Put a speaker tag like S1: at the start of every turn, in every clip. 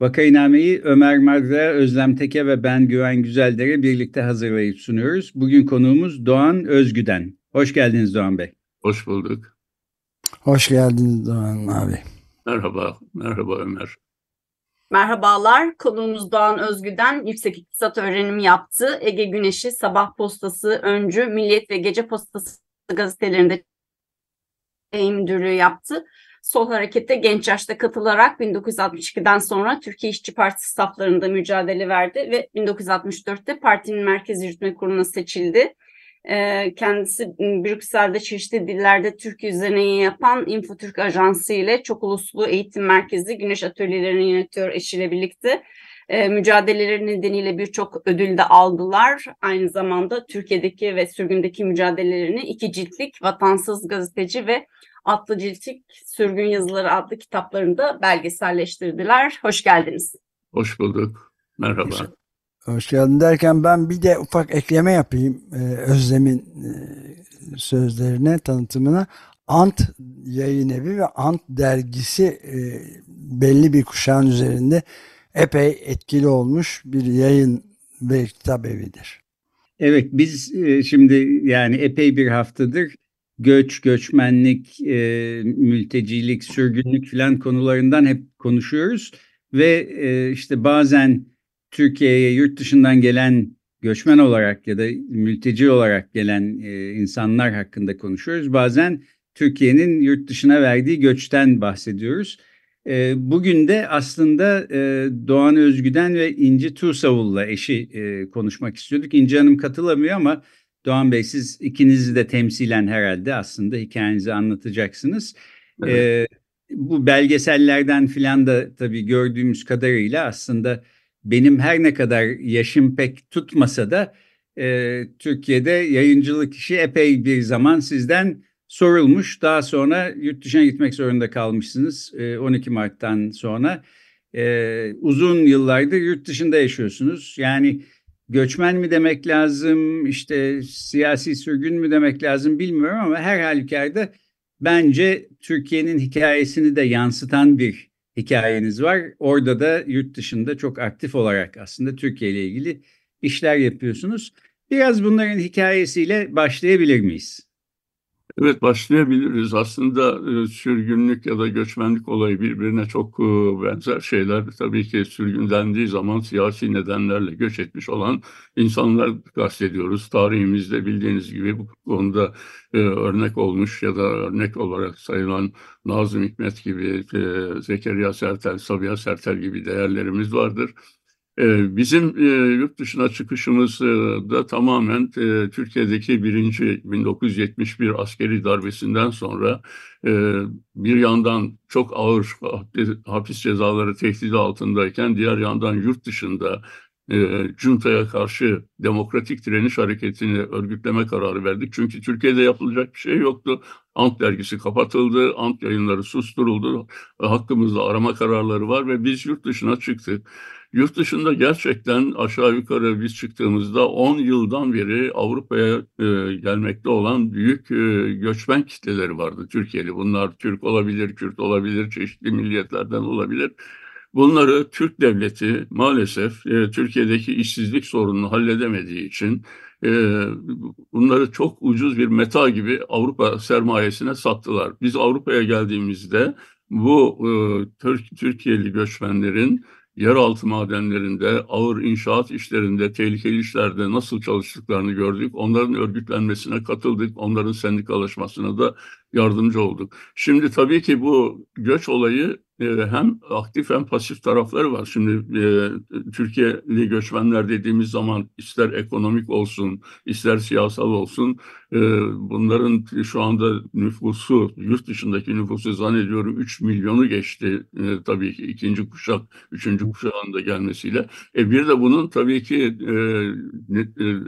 S1: Vakainame'yi Ömer Madra, Özlem Teke ve ben Güven Güzeldere birlikte hazırlayıp sunuyoruz. Bugün konuğumuz Doğan Özgüden. Hoş geldiniz Doğan Bey.
S2: Hoş bulduk.
S3: Hoş geldiniz Doğan abi.
S2: Merhaba, merhaba Ömer.
S4: Merhabalar, konuğumuz Doğan Özgüden yüksek iktisat öğrenimi yaptı. Ege Güneşi, Sabah Postası, Öncü, Milliyet ve Gece Postası gazetelerinde müdürlüğü yaptı. Sol harekete genç yaşta katılarak 1962'den sonra Türkiye İşçi Partisi saflarında mücadele verdi ve 1964'te partinin Merkez Yürütme Kurulu'na seçildi. Ee, kendisi Brüksel'de çeşitli dillerde Türkiye üzerine yapan İnfotürk Ajansı ile çok uluslu eğitim merkezi Güneş Atölyelerini yönetiyor eşiyle birlikte. Ee, mücadeleleri nedeniyle birçok ödül de aldılar. Aynı zamanda Türkiye'deki ve sürgündeki mücadelelerini iki ciltlik Vatansız Gazeteci ve Atlı Ciltik Sürgün Yazıları adlı kitaplarında belgeselleştirdiler. Hoş geldiniz.
S2: Hoş bulduk. Merhaba.
S3: Hoş, hoş geldin derken ben bir de ufak ekleme yapayım ee, Özlem'in e, sözlerine, tanıtımına. Ant yayın evi ve Ant dergisi e, belli bir kuşağın üzerinde epey etkili olmuş bir yayın ve kitap evidir.
S1: Evet biz e, şimdi yani epey bir haftadır göç, göçmenlik, e, mültecilik, sürgünlük filan konularından hep konuşuyoruz. Ve e, işte bazen Türkiye'ye yurt dışından gelen göçmen olarak ya da mülteci olarak gelen e, insanlar hakkında konuşuyoruz. Bazen Türkiye'nin yurt dışına verdiği göçten bahsediyoruz. E, bugün de aslında e, Doğan Özgüden ve İnci Tuğsavul'la eşi e, konuşmak istiyorduk. İnci Hanım katılamıyor ama Doğan Bey siz ikinizi de temsilen herhalde aslında hikayenizi anlatacaksınız. Evet. Ee, bu belgesellerden filan da tabii gördüğümüz kadarıyla aslında benim her ne kadar yaşım pek tutmasa da e, Türkiye'de yayıncılık işi epey bir zaman sizden sorulmuş. Daha sonra yurt dışına gitmek zorunda kalmışsınız e, 12 Mart'tan sonra. E, uzun yıllardır yurt dışında yaşıyorsunuz. Yani göçmen mi demek lazım, işte siyasi sürgün mü demek lazım bilmiyorum ama her halükarda bence Türkiye'nin hikayesini de yansıtan bir hikayeniz var. Orada da yurt dışında çok aktif olarak aslında Türkiye ile ilgili işler yapıyorsunuz. Biraz bunların hikayesiyle başlayabilir miyiz?
S2: Evet başlayabiliriz. Aslında e, sürgünlük ya da göçmenlik olayı birbirine çok e, benzer şeyler. Tabii ki sürgünlendiği zaman siyasi nedenlerle göç etmiş olan insanlar kastediyoruz. Tarihimizde bildiğiniz gibi bu konuda e, örnek olmuş ya da örnek olarak sayılan Nazım Hikmet gibi, Zekeriya Sertel, Sabiha Sertel gibi değerlerimiz vardır. Ee, bizim e, yurt dışına çıkışımız e, da tamamen e, Türkiye'deki birinci 1971 askeri darbesinden sonra bir yandan çok ağır hapis cezaları tehdidi altındayken diğer yandan yurt dışında Cunta'ya karşı demokratik direniş hareketini örgütleme kararı verdik. Çünkü Türkiye'de yapılacak bir şey yoktu. Ant dergisi kapatıldı, Ant yayınları susturuldu. Hakkımızda arama kararları var ve biz yurt dışına çıktık. Yurt dışında gerçekten aşağı yukarı biz çıktığımızda 10 yıldan beri Avrupa'ya e, gelmekte olan büyük e, göçmen kitleleri vardı Türkiye'li. Bunlar Türk olabilir, Kürt olabilir, çeşitli milliyetlerden olabilir. Bunları Türk devleti maalesef e, Türkiye'deki işsizlik sorununu halledemediği için e, bunları çok ucuz bir meta gibi Avrupa sermayesine sattılar. Biz Avrupa'ya geldiğimizde bu e, Türk Türkiye'li göçmenlerin yeraltı madenlerinde, ağır inşaat işlerinde, tehlikeli işlerde nasıl çalıştıklarını gördük. Onların örgütlenmesine katıldık. Onların sendikalaşmasına da yardımcı olduk. Şimdi tabii ki bu göç olayı hem aktif hem pasif tarafları var. Şimdi e, Türkiye'li göçmenler dediğimiz zaman ister ekonomik olsun, ister siyasal olsun e, bunların şu anda nüfusu, yurt dışındaki nüfusu zannediyorum 3 milyonu geçti e, tabii ki ikinci kuşak, üçüncü kuşağın da gelmesiyle. E, bir de bunun tabii ki e, e,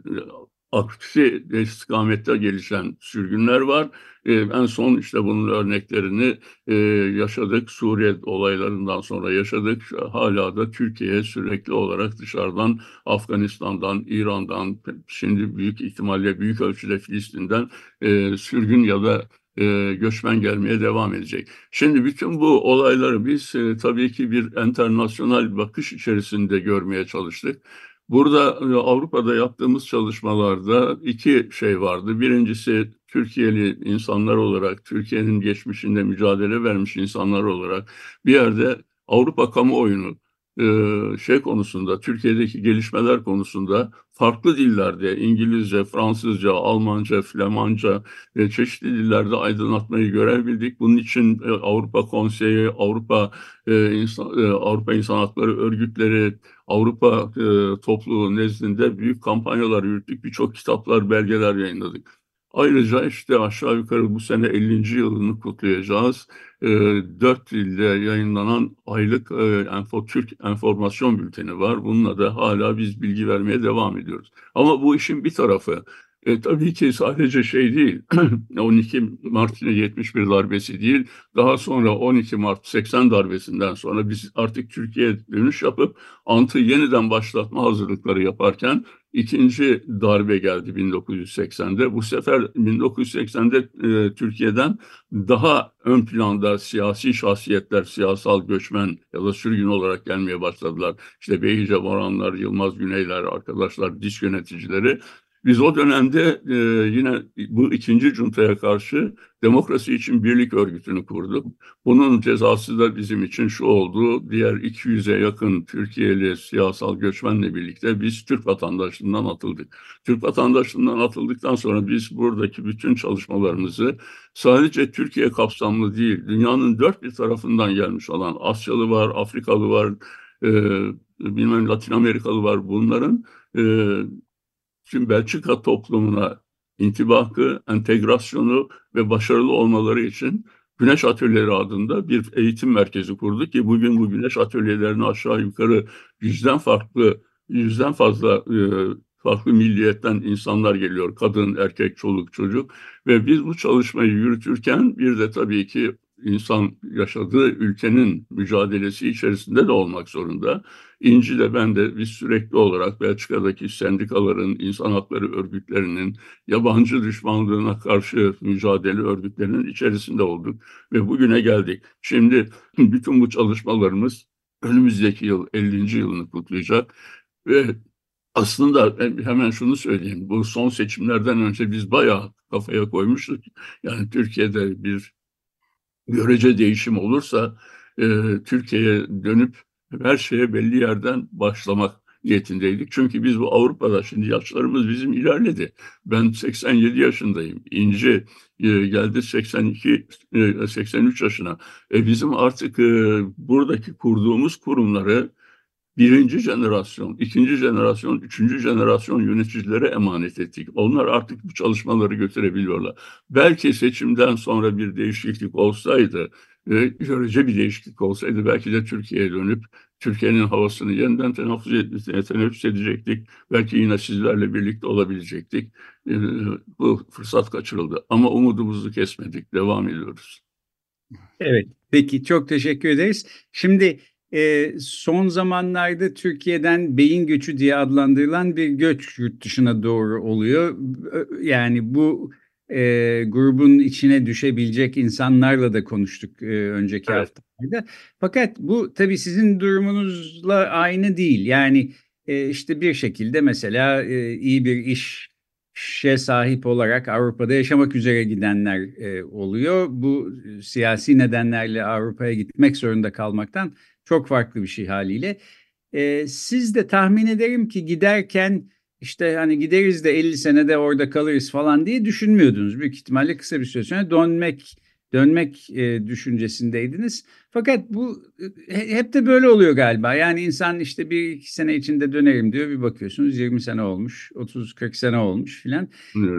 S2: aksi istikamette gelişen sürgünler var. E, en son işte bunun örneklerini e, yaşadık. Suriye olaylarından sonra yaşadık. Hala da Türkiye'ye sürekli olarak dışarıdan Afganistan'dan, İran'dan, şimdi büyük ihtimalle büyük ölçüde Filistin'den e, sürgün ya da e, göçmen gelmeye devam edecek. Şimdi bütün bu olayları biz e, tabii ki bir internasyonel bakış içerisinde görmeye çalıştık. Burada e, Avrupa'da yaptığımız çalışmalarda iki şey vardı. Birincisi Türkiye'li insanlar olarak, Türkiye'nin geçmişinde mücadele vermiş insanlar olarak bir yerde Avrupa kamuoyunu e, şey konusunda, Türkiye'deki gelişmeler konusunda farklı dillerde, İngilizce, Fransızca, Almanca, Flamanca ve çeşitli dillerde aydınlatmayı görebildik. Bunun için e, Avrupa Konseyi, Avrupa Avrupa İnsan Hakları Örgütleri, Avrupa topluluğu nezdinde büyük kampanyalar yürüttük. Birçok kitaplar, belgeler yayınladık. Ayrıca işte aşağı yukarı bu sene 50. yılını kutlayacağız. E, dört dilde yayınlanan aylık e, Enfo, Türk Enformasyon Bülteni var. Bununla da hala biz bilgi vermeye devam ediyoruz. Ama bu işin bir tarafı e, tabii ki sadece şey değil, 12 Mart 71 darbesi değil, daha sonra 12 Mart 80 darbesinden sonra biz artık Türkiye'ye dönüş yapıp Ant'ı yeniden başlatma hazırlıkları yaparken ikinci darbe geldi 1980'de. Bu sefer 1980'de e, Türkiye'den daha ön planda siyasi şahsiyetler, siyasal göçmen ya da sürgün olarak gelmeye başladılar. İşte Beyhice Moranlar, Yılmaz Güneyler, arkadaşlar, diş yöneticileri biz o dönemde e, yine bu ikinci cuntaya karşı demokrasi için birlik örgütünü kurduk. Bunun cezası da bizim için şu oldu. Diğer 200'e yakın Türkiye'li siyasal göçmenle birlikte biz Türk vatandaşlığından atıldık. Türk vatandaşlığından atıldıktan sonra biz buradaki bütün çalışmalarımızı sadece Türkiye kapsamlı değil, dünyanın dört bir tarafından gelmiş olan Asyalı var, Afrikalı var, e, bilmem Latin Amerikalı var bunların e, Şimdi Belçika toplumuna intibakı, entegrasyonu ve başarılı olmaları için Güneş Atölyeleri adında bir eğitim merkezi kurduk ki bugün bu Güneş Atölyelerine aşağı yukarı yüzden farklı, yüzden fazla e, farklı milliyetten insanlar geliyor. Kadın, erkek, çoluk, çocuk ve biz bu çalışmayı yürütürken bir de tabii ki insan yaşadığı ülkenin mücadelesi içerisinde de olmak zorunda. İnci de ben de biz sürekli olarak Belçika'daki sendikaların, insan hakları örgütlerinin, yabancı düşmanlığına karşı mücadele örgütlerinin içerisinde olduk ve bugüne geldik. Şimdi bütün bu çalışmalarımız önümüzdeki yıl 50. yılını kutlayacak ve aslında hemen şunu söyleyeyim. Bu son seçimlerden önce biz bayağı kafaya koymuştuk. Yani Türkiye'de bir görece değişim olursa e, Türkiye'ye dönüp her şeye belli yerden başlamak niyetindeydik. Çünkü biz bu Avrupa'da şimdi yaşlarımız bizim ilerledi. Ben 87 yaşındayım. İnci e, geldi 82 e, 83 yaşına. E, bizim artık e, buradaki kurduğumuz kurumları birinci jenerasyon, ikinci jenerasyon, üçüncü jenerasyon yöneticilere emanet ettik. Onlar artık bu çalışmaları götürebiliyorlar. Belki seçimden sonra bir değişiklik olsaydı, e, görece bir değişiklik olsaydı belki de Türkiye'ye dönüp Türkiye'nin havasını yeniden teneffüs, teneffüs edecektik. Belki yine sizlerle birlikte olabilecektik. E, bu fırsat kaçırıldı. Ama umudumuzu kesmedik. Devam ediyoruz.
S1: Evet. Peki çok teşekkür ederiz. Şimdi e, son zamanlarda Türkiye'den beyin göçü diye adlandırılan bir göç yurt dışına doğru oluyor. Yani bu e, grubun içine düşebilecek insanlarla da konuştuk e, önceki evet. haftalarda. Fakat bu tabii sizin durumunuzla aynı değil. Yani e, işte bir şekilde mesela e, iyi bir iş şe sahip olarak Avrupa'da yaşamak üzere gidenler e, oluyor. Bu siyasi nedenlerle Avrupa'ya gitmek zorunda kalmaktan çok farklı bir şey haliyle. E, siz de tahmin ederim ki giderken işte hani gideriz de 50 senede orada kalırız falan diye düşünmüyordunuz. Büyük ihtimalle kısa bir süre sonra dönmek dönmek e, düşüncesindeydiniz. Fakat bu e, hep de böyle oluyor galiba. Yani insan işte bir iki sene içinde dönerim diyor. Bir bakıyorsunuz 20 sene olmuş, 30-40 sene olmuş filan.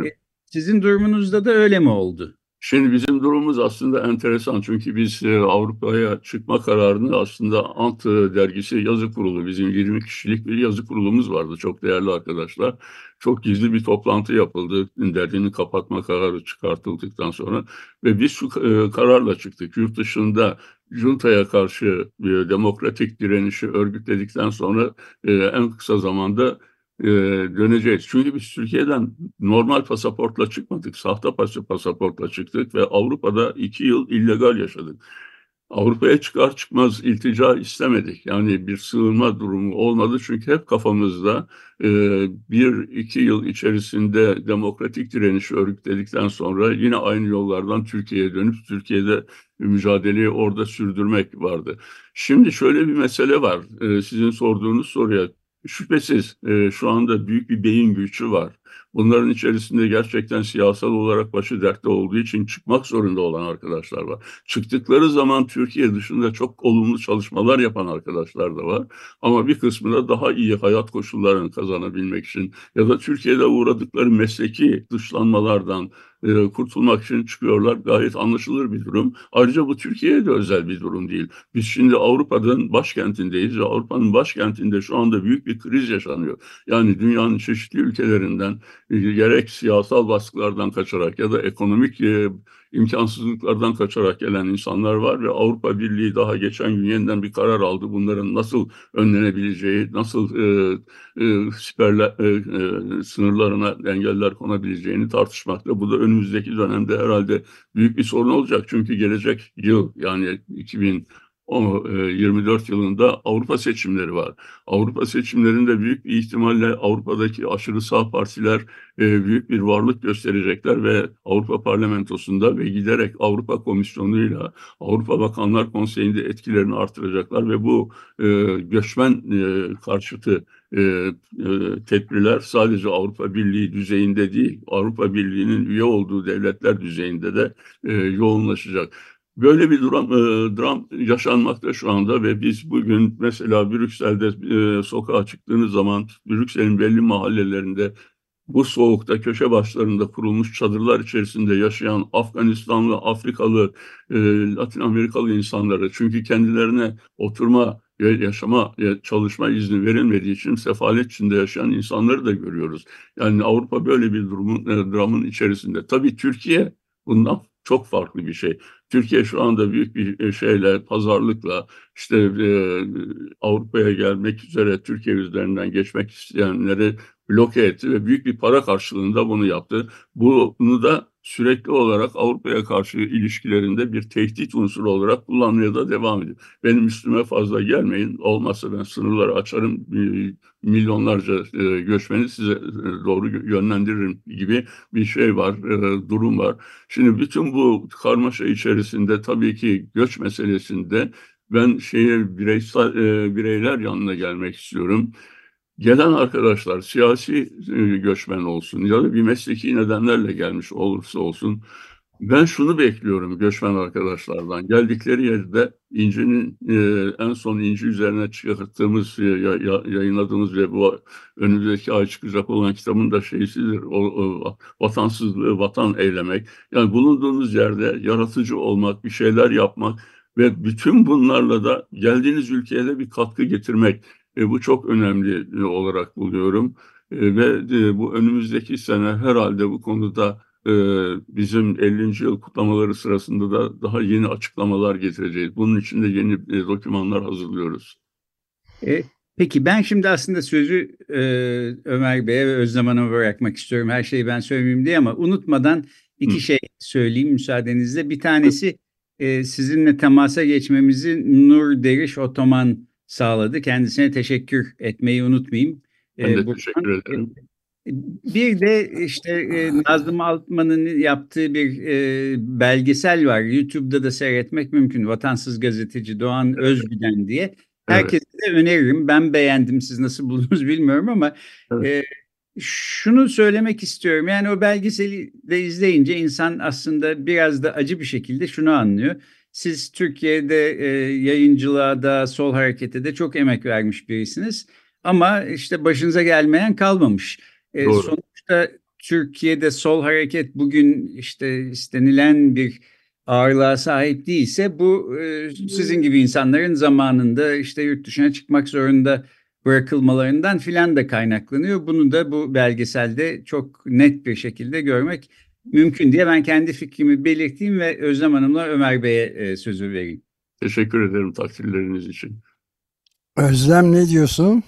S1: E, sizin durumunuzda da öyle mi oldu?
S2: Şimdi bizim durumumuz aslında enteresan çünkü biz e, Avrupa'ya çıkma kararını aslında Ant dergisi yazı kurulu bizim 20 kişilik bir yazı kurulumuz vardı çok değerli arkadaşlar. Çok gizli bir toplantı yapıldı derginin kapatma kararı çıkartıldıktan sonra ve biz şu e, kararla çıktık. Yurt dışında juntaya karşı e, demokratik direnişi örgütledikten sonra en kısa zamanda e, döneceğiz. Çünkü biz Türkiye'den normal pasaportla çıkmadık. Sahte pasaportla çıktık ve Avrupa'da iki yıl illegal yaşadık. Avrupa'ya çıkar çıkmaz iltica istemedik. Yani bir sığınma durumu olmadı çünkü hep kafamızda e, bir iki yıl içerisinde demokratik direnişi örgütledikten sonra yine aynı yollardan Türkiye'ye dönüp Türkiye'de mücadeleyi orada sürdürmek vardı. Şimdi şöyle bir mesele var. E, sizin sorduğunuz soruya Şüphesiz e, şu anda büyük bir beyin gücü var. Bunların içerisinde gerçekten siyasal olarak başı dertte olduğu için çıkmak zorunda olan arkadaşlar var. Çıktıkları zaman Türkiye dışında çok olumlu çalışmalar yapan arkadaşlar da var. Ama bir kısmı da daha iyi hayat koşullarını kazanabilmek için ya da Türkiye'de uğradıkları mesleki dışlanmalardan, e, kurtulmak için çıkıyorlar. Gayet anlaşılır bir durum. Ayrıca bu Türkiye'ye de özel bir durum değil. Biz şimdi Avrupa'nın başkentindeyiz ve Avrupa'nın başkentinde şu anda büyük bir kriz yaşanıyor. Yani dünyanın çeşitli ülkelerinden gerek siyasal baskılardan kaçarak ya da ekonomik e, imkansızlıklardan kaçarak gelen insanlar var ve Avrupa Birliği daha geçen gün yeniden bir karar aldı. Bunların nasıl önlenebileceği, nasıl e, e, siperler, e, e, sınırlarına engeller konabileceğini tartışmakta. Bu da önümüzdeki dönemde herhalde büyük bir sorun olacak. Çünkü gelecek yıl yani 2000 o 24 e, yılında Avrupa seçimleri var. Avrupa seçimlerinde büyük bir ihtimalle Avrupa'daki aşırı sağ partiler e, büyük bir varlık gösterecekler ve Avrupa Parlamentosu'nda ve giderek Avrupa Komisyonu'yla Avrupa Bakanlar Konseyi'nde etkilerini artıracaklar ve bu e, göçmen karşıtı tedbirler sadece Avrupa Birliği düzeyinde değil, Avrupa Birliği'nin üye olduğu devletler düzeyinde de yoğunlaşacak. Böyle bir dram, e, dram yaşanmakta şu anda ve biz bugün mesela Brüksel'de e, sokağa çıktığınız zaman Brüksel'in belli mahallelerinde bu soğukta köşe başlarında kurulmuş çadırlar içerisinde yaşayan Afganistanlı, Afrikalı, e, Latin Amerikalı insanları çünkü kendilerine oturma, yaşama, çalışma izni verilmediği için sefalet içinde yaşayan insanları da görüyoruz. Yani Avrupa böyle bir durumun, e, dramın içerisinde. Tabii Türkiye bundan çok farklı bir şey. Türkiye şu anda büyük bir e, şeyle, pazarlıkla işte e, Avrupa'ya gelmek üzere Türkiye üzerinden geçmek isteyenleri bloke etti ve büyük bir para karşılığında bunu yaptı. Bunu da sürekli olarak Avrupa'ya karşı ilişkilerinde bir tehdit unsuru olarak kullanmaya da devam ediyor. Benim üstüme fazla gelmeyin. Olmazsa ben sınırları açarım. Milyonlarca e, göçmeni size e, doğru yönlendiririm gibi bir şey var, e, durum var. Şimdi bütün bu karmaşa içerisinde tabii ki göç meselesinde ben şeye bireysel bireyler yanına gelmek istiyorum gelen arkadaşlar siyasi e, göçmen olsun ya da bir mesleki nedenlerle gelmiş olursa olsun ben şunu bekliyorum göçmen arkadaşlardan. Geldikleri yerde İnci'nin e, en son İnci üzerine çıkarttığımız, e, ya, ya, yayınladığımız ve bu önümüzdeki ay çıkacak olan kitabın da şeysidir. O, o, vatansızlığı, vatan eylemek. Yani bulunduğunuz yerde yaratıcı olmak, bir şeyler yapmak ve bütün bunlarla da geldiğiniz ülkeye de bir katkı getirmek. E, bu çok önemli e, olarak buluyorum. E, ve e, bu önümüzdeki sene herhalde bu konuda e, bizim 50. yıl kutlamaları sırasında da daha yeni açıklamalar getireceğiz. Bunun için de yeni e, dokümanlar hazırlıyoruz.
S1: E, peki ben şimdi aslında sözü e, Ömer Bey'e ve Özlem Hanım'a bırakmak istiyorum. Her şeyi ben söylemeyeyim diye ama unutmadan iki Hı. şey söyleyeyim müsaadenizle. Bir tanesi e, sizinle temasa geçmemizi Nur Deriş Otoman sağladı. Kendisine teşekkür etmeyi unutmayayım.
S2: Ben de ee, teşekkür ederim.
S1: Bir de işte e, Nazım Altman'ın yaptığı bir e, belgesel var. YouTube'da da seyretmek mümkün. Vatansız gazeteci Doğan Özgüden diye. Herkese evet. de öneririm. Ben beğendim. Siz nasıl buldunuz bilmiyorum ama evet. e, şunu söylemek istiyorum. Yani o belgeseli de izleyince insan aslında biraz da acı bir şekilde şunu anlıyor. Siz Türkiye'de e, yayıncılığa da sol harekete de çok emek vermiş birisiniz. Ama işte başınıza gelmeyen kalmamış. E, sonuçta Türkiye'de sol hareket bugün işte istenilen bir ağırlığa sahip değilse bu e, sizin gibi insanların zamanında işte yurt dışına çıkmak zorunda bırakılmalarından filan da kaynaklanıyor. Bunu da bu belgeselde çok net bir şekilde görmek mümkün diye ben kendi fikrimi belirteyim ve Özlem Hanım'la Ömer Bey'e e, sözü vereyim.
S2: Teşekkür ederim takdirleriniz için.
S3: Özlem ne diyorsun?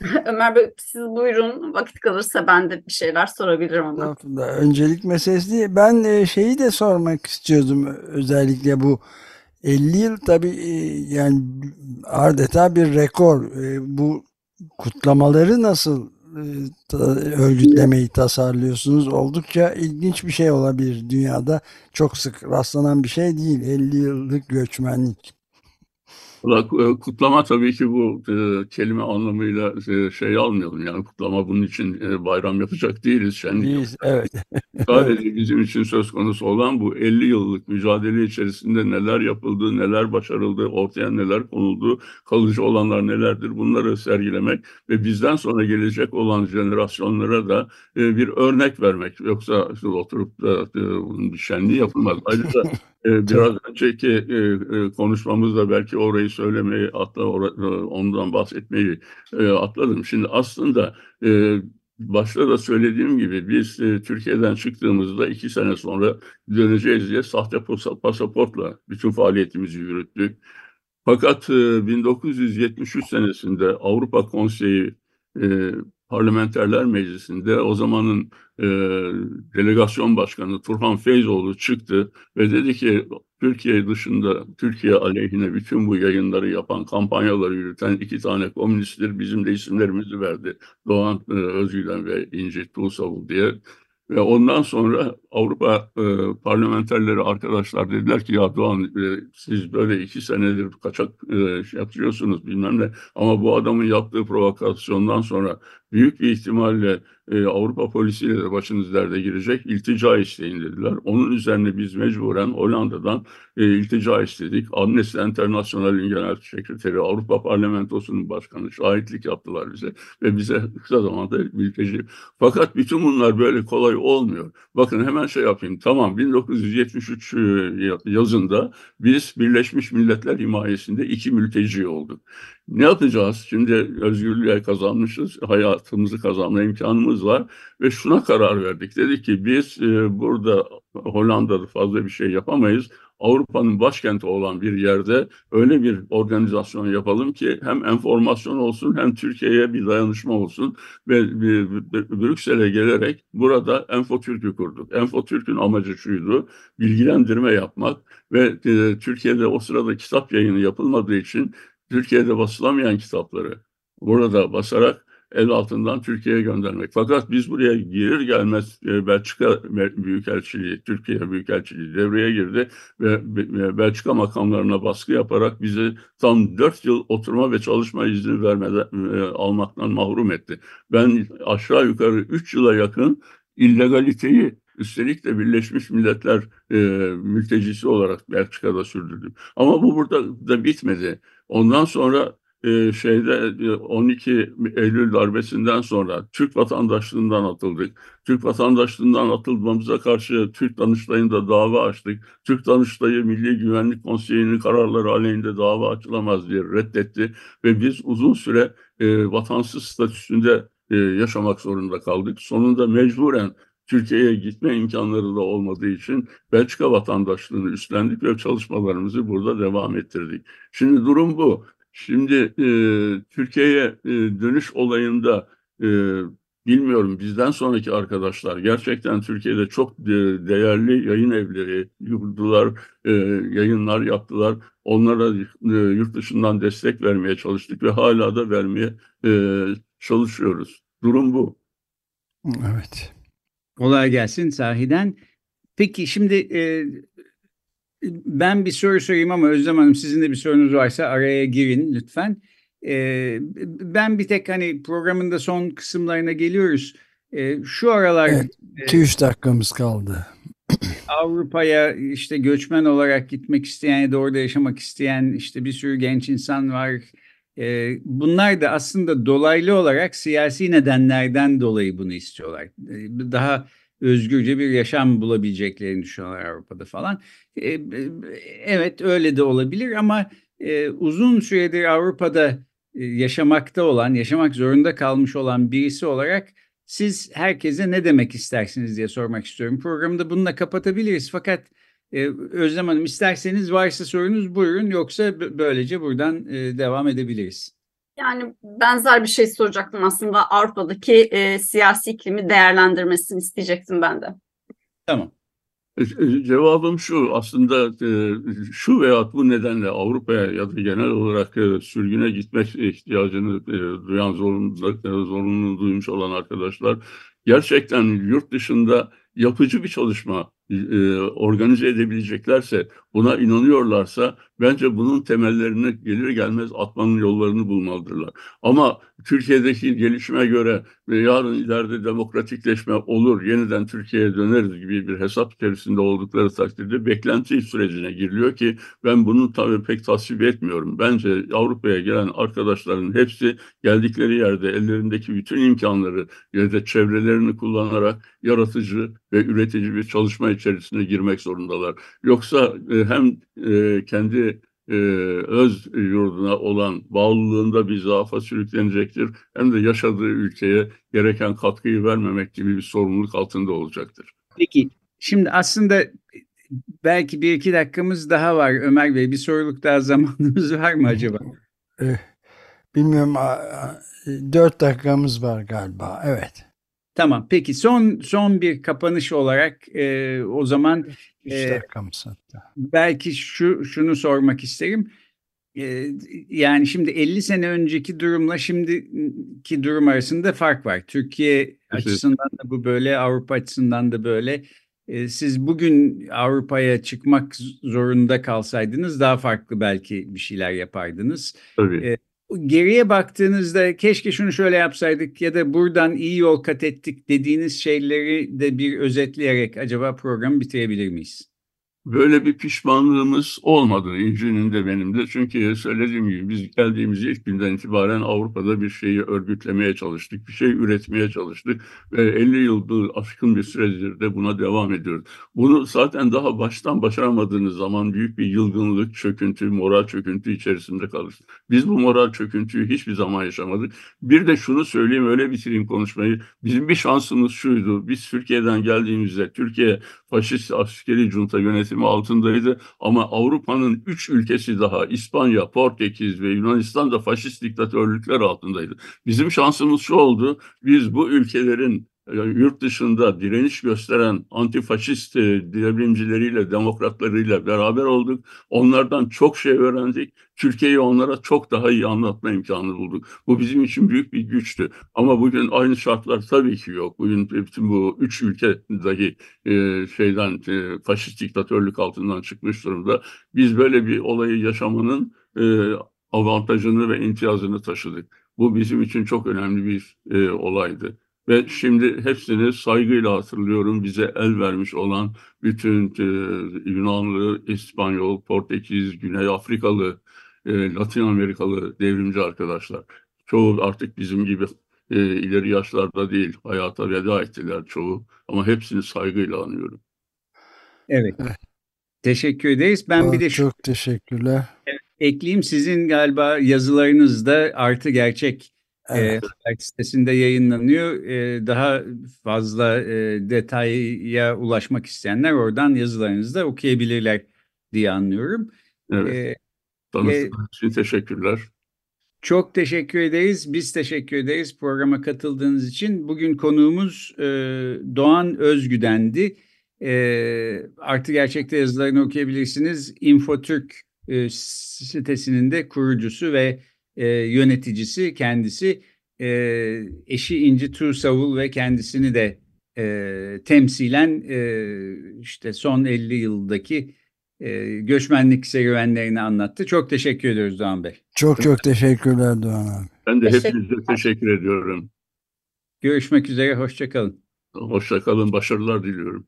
S4: Ömer Bey siz buyurun. Vakit kalırsa ben de bir şeyler sorabilirim ama.
S3: Öncelik meselesi değil. Ben e, şeyi de sormak istiyordum. Özellikle bu 50 yıl tabii e, yani adeta bir rekor. E, Bu kutlamaları nasıl e, örgütlemeyi tasarlıyorsunuz? Oldukça ilginç bir şey olabilir dünyada. Çok sık rastlanan bir şey değil. 50 yıllık göçmenlik.
S2: E, kutlama tabii ki bu e, kelime anlamıyla e, şey almayalım. Yani kutlama bunun için e, bayram yapacak değiliz. Şenlik
S3: Biz, evet.
S2: Sadece bizim için söz konusu olan bu 50 yıllık mücadele içerisinde neler yapıldı, neler başarıldı, ortaya neler konuldu, kalıcı olanlar nelerdir bunları sergilemek ve bizden sonra gelecek olan jenerasyonlara da e, bir örnek vermek. Yoksa oturup da e, bunun bir şenliği yapılmaz. Ayrıca biraz önceki e, e, konuşmamızda belki orayı söylemeyi, atla, e, ondan bahsetmeyi atladım. Şimdi aslında Başta da söylediğim gibi biz e, Türkiye'den çıktığımızda iki sene sonra döneceğiz diye sahte pasa- pasaportla bütün faaliyetimizi yürüttük. Fakat e, 1973 senesinde Avrupa Konseyi e, Parlamenterler Meclisi'nde o zamanın e, delegasyon başkanı Turhan Feyzoğlu çıktı ve dedi ki Türkiye dışında Türkiye aleyhine bütün bu yayınları yapan, kampanyaları yürüten iki tane komünisttir bizim de isimlerimizi verdi. Doğan e, Özgülen ve İnci Tuğsavul diye. Ve ondan sonra Avrupa e, parlamenterleri arkadaşlar dediler ki ya Doğan e, siz böyle iki senedir kaçak e, şey yapıyorsunuz bilmem ne. Ama bu adamın yaptığı provokasyondan sonra büyük bir ihtimalle e, Avrupa polisiyle de başınız derde girecek. İltica isteyin dediler. Onun üzerine biz mecburen Hollanda'dan e, iltica istedik. Amnesty International'in genel sekreteri, Avrupa Parlamentosu'nun başkanı şahitlik yaptılar bize ve bize kısa zamanda mülteci. Fakat bütün bunlar böyle kolay olmuyor. Bakın hemen şey yapayım. Tamam 1973 e, yazında biz Birleşmiş Milletler himayesinde iki mülteci olduk. Ne yapacağız? Şimdi özgürlüğe kazanmışız, hayatımızı kazanma imkanımız var ve şuna karar verdik. Dedik ki biz e, burada Hollanda'da fazla bir şey yapamayız. Avrupa'nın başkenti olan bir yerde öyle bir organizasyon yapalım ki hem enformasyon olsun hem Türkiye'ye bir dayanışma olsun ve bir- Brüksel'e gelerek burada Enfotürk'ü kurduk. Enfotürk'ün amacı şuydu, bilgilendirme yapmak ve e, Türkiye'de o sırada kitap yayını yapılmadığı için Türkiye'de basılamayan kitapları burada basarak el altından Türkiye'ye göndermek. Fakat biz buraya gelir gelmez e, Belçika Büyükelçiliği, Türkiye Büyükelçiliği devreye girdi ve ve Belçika makamlarına baskı yaparak bizi tam 4 yıl oturma ve çalışma izni vermeden e, almaktan mahrum etti. Ben aşağı yukarı 3 yıla yakın illegaliteyi üstelik de Birleşmiş Milletler e, mültecisi olarak Belçika'da sürdürdüm. Ama bu burada da bitmedi. Ondan sonra e, şeyde e, 12 Eylül darbesinden sonra Türk vatandaşlığından atıldık. Türk vatandaşlığından atıldığımıza karşı Türk Danıştayı'nda dava açtık. Türk Danıştayı Milli Güvenlik Konseyi'nin kararları aleyhinde dava açılamaz diye reddetti ve biz uzun süre e, vatansız statüsünde e, yaşamak zorunda kaldık. Sonunda mecburen Türkiye'ye gitme imkanları da olmadığı için Belçika vatandaşlığını üstlendik ve çalışmalarımızı burada devam ettirdik. Şimdi durum bu. Şimdi e, Türkiye'ye e, dönüş olayında e, bilmiyorum bizden sonraki arkadaşlar gerçekten Türkiye'de çok de- değerli yayın evleri yurdular, e, yayınlar yaptılar. Onlara e, yurt dışından destek vermeye çalıştık ve hala da vermeye e, çalışıyoruz. Durum bu.
S3: Evet.
S1: Kolay gelsin sahiden. Peki şimdi e, ben bir soru sorayım ama Özlem Hanım sizin de bir sorunuz varsa araya girin lütfen. E, ben bir tek hani programın da son kısımlarına geliyoruz. E, şu aralar
S3: Evet. 2-3 dakikamız kaldı.
S1: Avrupa'ya işte göçmen olarak gitmek isteyen ya da orada yaşamak isteyen işte bir sürü genç insan var. E, bunlar da aslında dolaylı olarak siyasi nedenlerden dolayı bunu istiyorlar. E, daha özgürce bir yaşam bulabileceklerini düşünüyorlar Avrupa'da falan. E, e, evet öyle de olabilir ama e, uzun süredir Avrupa'da yaşamakta olan, yaşamak zorunda kalmış olan birisi olarak siz herkese ne demek istersiniz diye sormak istiyorum. Programı da bununla kapatabiliriz fakat Özlem Hanım isterseniz varsa sorunuz buyurun yoksa böylece buradan devam edebiliriz.
S4: Yani benzer bir şey soracaktım aslında Avrupa'daki e, siyasi iklimi değerlendirmesini isteyecektim ben de.
S1: Tamam.
S2: E, e, cevabım şu aslında şu veya bu nedenle Avrupa'ya ya da genel olarak sürgüne gitmek ihtiyacını duyan zorunluluk, zorunluluğunu duymuş olan arkadaşlar gerçekten yurt dışında yapıcı bir çalışma e, organize edebileceklerse, buna inanıyorlarsa bence bunun temellerini gelir gelmez atmanın yollarını bulmalıdırlar. Ama Türkiye'deki gelişime göre ve yarın ileride demokratikleşme olur, yeniden Türkiye'ye döneriz gibi bir hesap içerisinde oldukları takdirde beklenti sürecine giriliyor ki ben bunu tabii pek tasvip etmiyorum. Bence Avrupa'ya gelen arkadaşların hepsi geldikleri yerde ellerindeki bütün imkanları ya da çevrelerini kullanarak yaratıcı ve üretici bir çalışma içerisine girmek zorundalar. Yoksa e, hem e, kendi e, öz yurduna olan bağlılığında bir zaafa sürüklenecektir. Hem de yaşadığı ülkeye gereken katkıyı vermemek gibi bir sorumluluk altında olacaktır.
S1: Peki şimdi aslında belki bir iki dakikamız daha var Ömer Bey. Bir soruluk daha zamanımız var mı acaba?
S3: Eh, bilmiyorum. Dört dakikamız var galiba. Evet.
S1: Tamam. Peki son son bir kapanış olarak e, o zaman
S3: e,
S1: belki şu şunu sormak isterim. E, yani şimdi 50 sene önceki durumla şimdiki durum arasında fark var. Türkiye evet. açısından da bu böyle, Avrupa açısından da böyle. E, siz bugün Avrupa'ya çıkmak zorunda kalsaydınız daha farklı belki bir şeyler yapardınız.
S2: Tabii. E,
S1: geriye baktığınızda keşke şunu şöyle yapsaydık ya da buradan iyi yol kat ettik dediğiniz şeyleri de bir özetleyerek acaba programı bitirebilir miyiz?
S2: Böyle bir pişmanlığımız olmadı İnci'nin de benim de. Çünkü söylediğim gibi biz geldiğimiz ilk günden itibaren Avrupa'da bir şeyi örgütlemeye çalıştık. Bir şey üretmeye çalıştık. Ve 50 yıldır aşkın bir süredir de buna devam ediyoruz. Bunu zaten daha baştan başaramadığınız zaman büyük bir yılgınlık, çöküntü, moral çöküntü içerisinde kalırsınız. Biz bu moral çöküntüyü hiçbir zaman yaşamadık. Bir de şunu söyleyeyim öyle bitireyim konuşmayı. Bizim bir şansımız şuydu. Biz Türkiye'den geldiğimizde Türkiye faşist askeri junta yönetimi altındaydı ama Avrupa'nın üç ülkesi daha İspanya, Portekiz ve Yunanistan da faşist diktatörlükler altındaydı. Bizim şansımız şu oldu. Biz bu ülkelerin yurt dışında direniş gösteren antifaşist e, devrimcileriyle, demokratlarıyla beraber olduk. Onlardan çok şey öğrendik. Türkiye'yi onlara çok daha iyi anlatma imkanı bulduk. Bu bizim için büyük bir güçtü. Ama bugün aynı şartlar tabii ki yok. Bugün bütün bu üç ülke dahi e, şeyden e, faşist diktatörlük altından çıkmış durumda. Biz böyle bir olayı yaşamanın e, avantajını ve imtiyazını taşıdık. Bu bizim için çok önemli bir e, olaydı. Ve şimdi hepsini saygıyla hatırlıyorum bize el vermiş olan bütün e, Yunanlı, İspanyol, Portekiz, Güney Afrikalı, e, Latin Amerikalı devrimci arkadaşlar. Çoğu artık bizim gibi e, ileri yaşlarda değil, hayata veda ettiler çoğu. Ama hepsini saygıyla anıyorum.
S1: Evet. Teşekkür ederiz. Ben Aa, bir de
S3: şu... Çok teşekkürler.
S1: Ekleyeyim sizin galiba yazılarınızda artı gerçek Evet. E, sitesinde yayınlanıyor. E, daha fazla e, detaya ulaşmak isteyenler oradan yazılarınızı da okuyabilirler diye anlıyorum.
S2: Evet. E, için teşekkürler.
S1: Çok teşekkür ederiz. Biz teşekkür ederiz programa katıldığınız için. Bugün konuğumuz e, Doğan Özgüden'di. E, Artı Gerçekte yazılarını okuyabilirsiniz. Infotürk e, sitesinin de kurucusu ve e, yöneticisi kendisi e, eşi İnci Tursavul ve kendisini de e, temsilen e, işte son 50 yıldaki e, göçmenlik serüvenlerini anlattı. Çok teşekkür ediyoruz Doğan Bey.
S3: Çok çok teşekkürler Doğan abi.
S2: Ben de teşekkür hepinize teşekkür ediyorum.
S1: Görüşmek üzere, hoşçakalın.
S2: Hoşçakalın, başarılar diliyorum.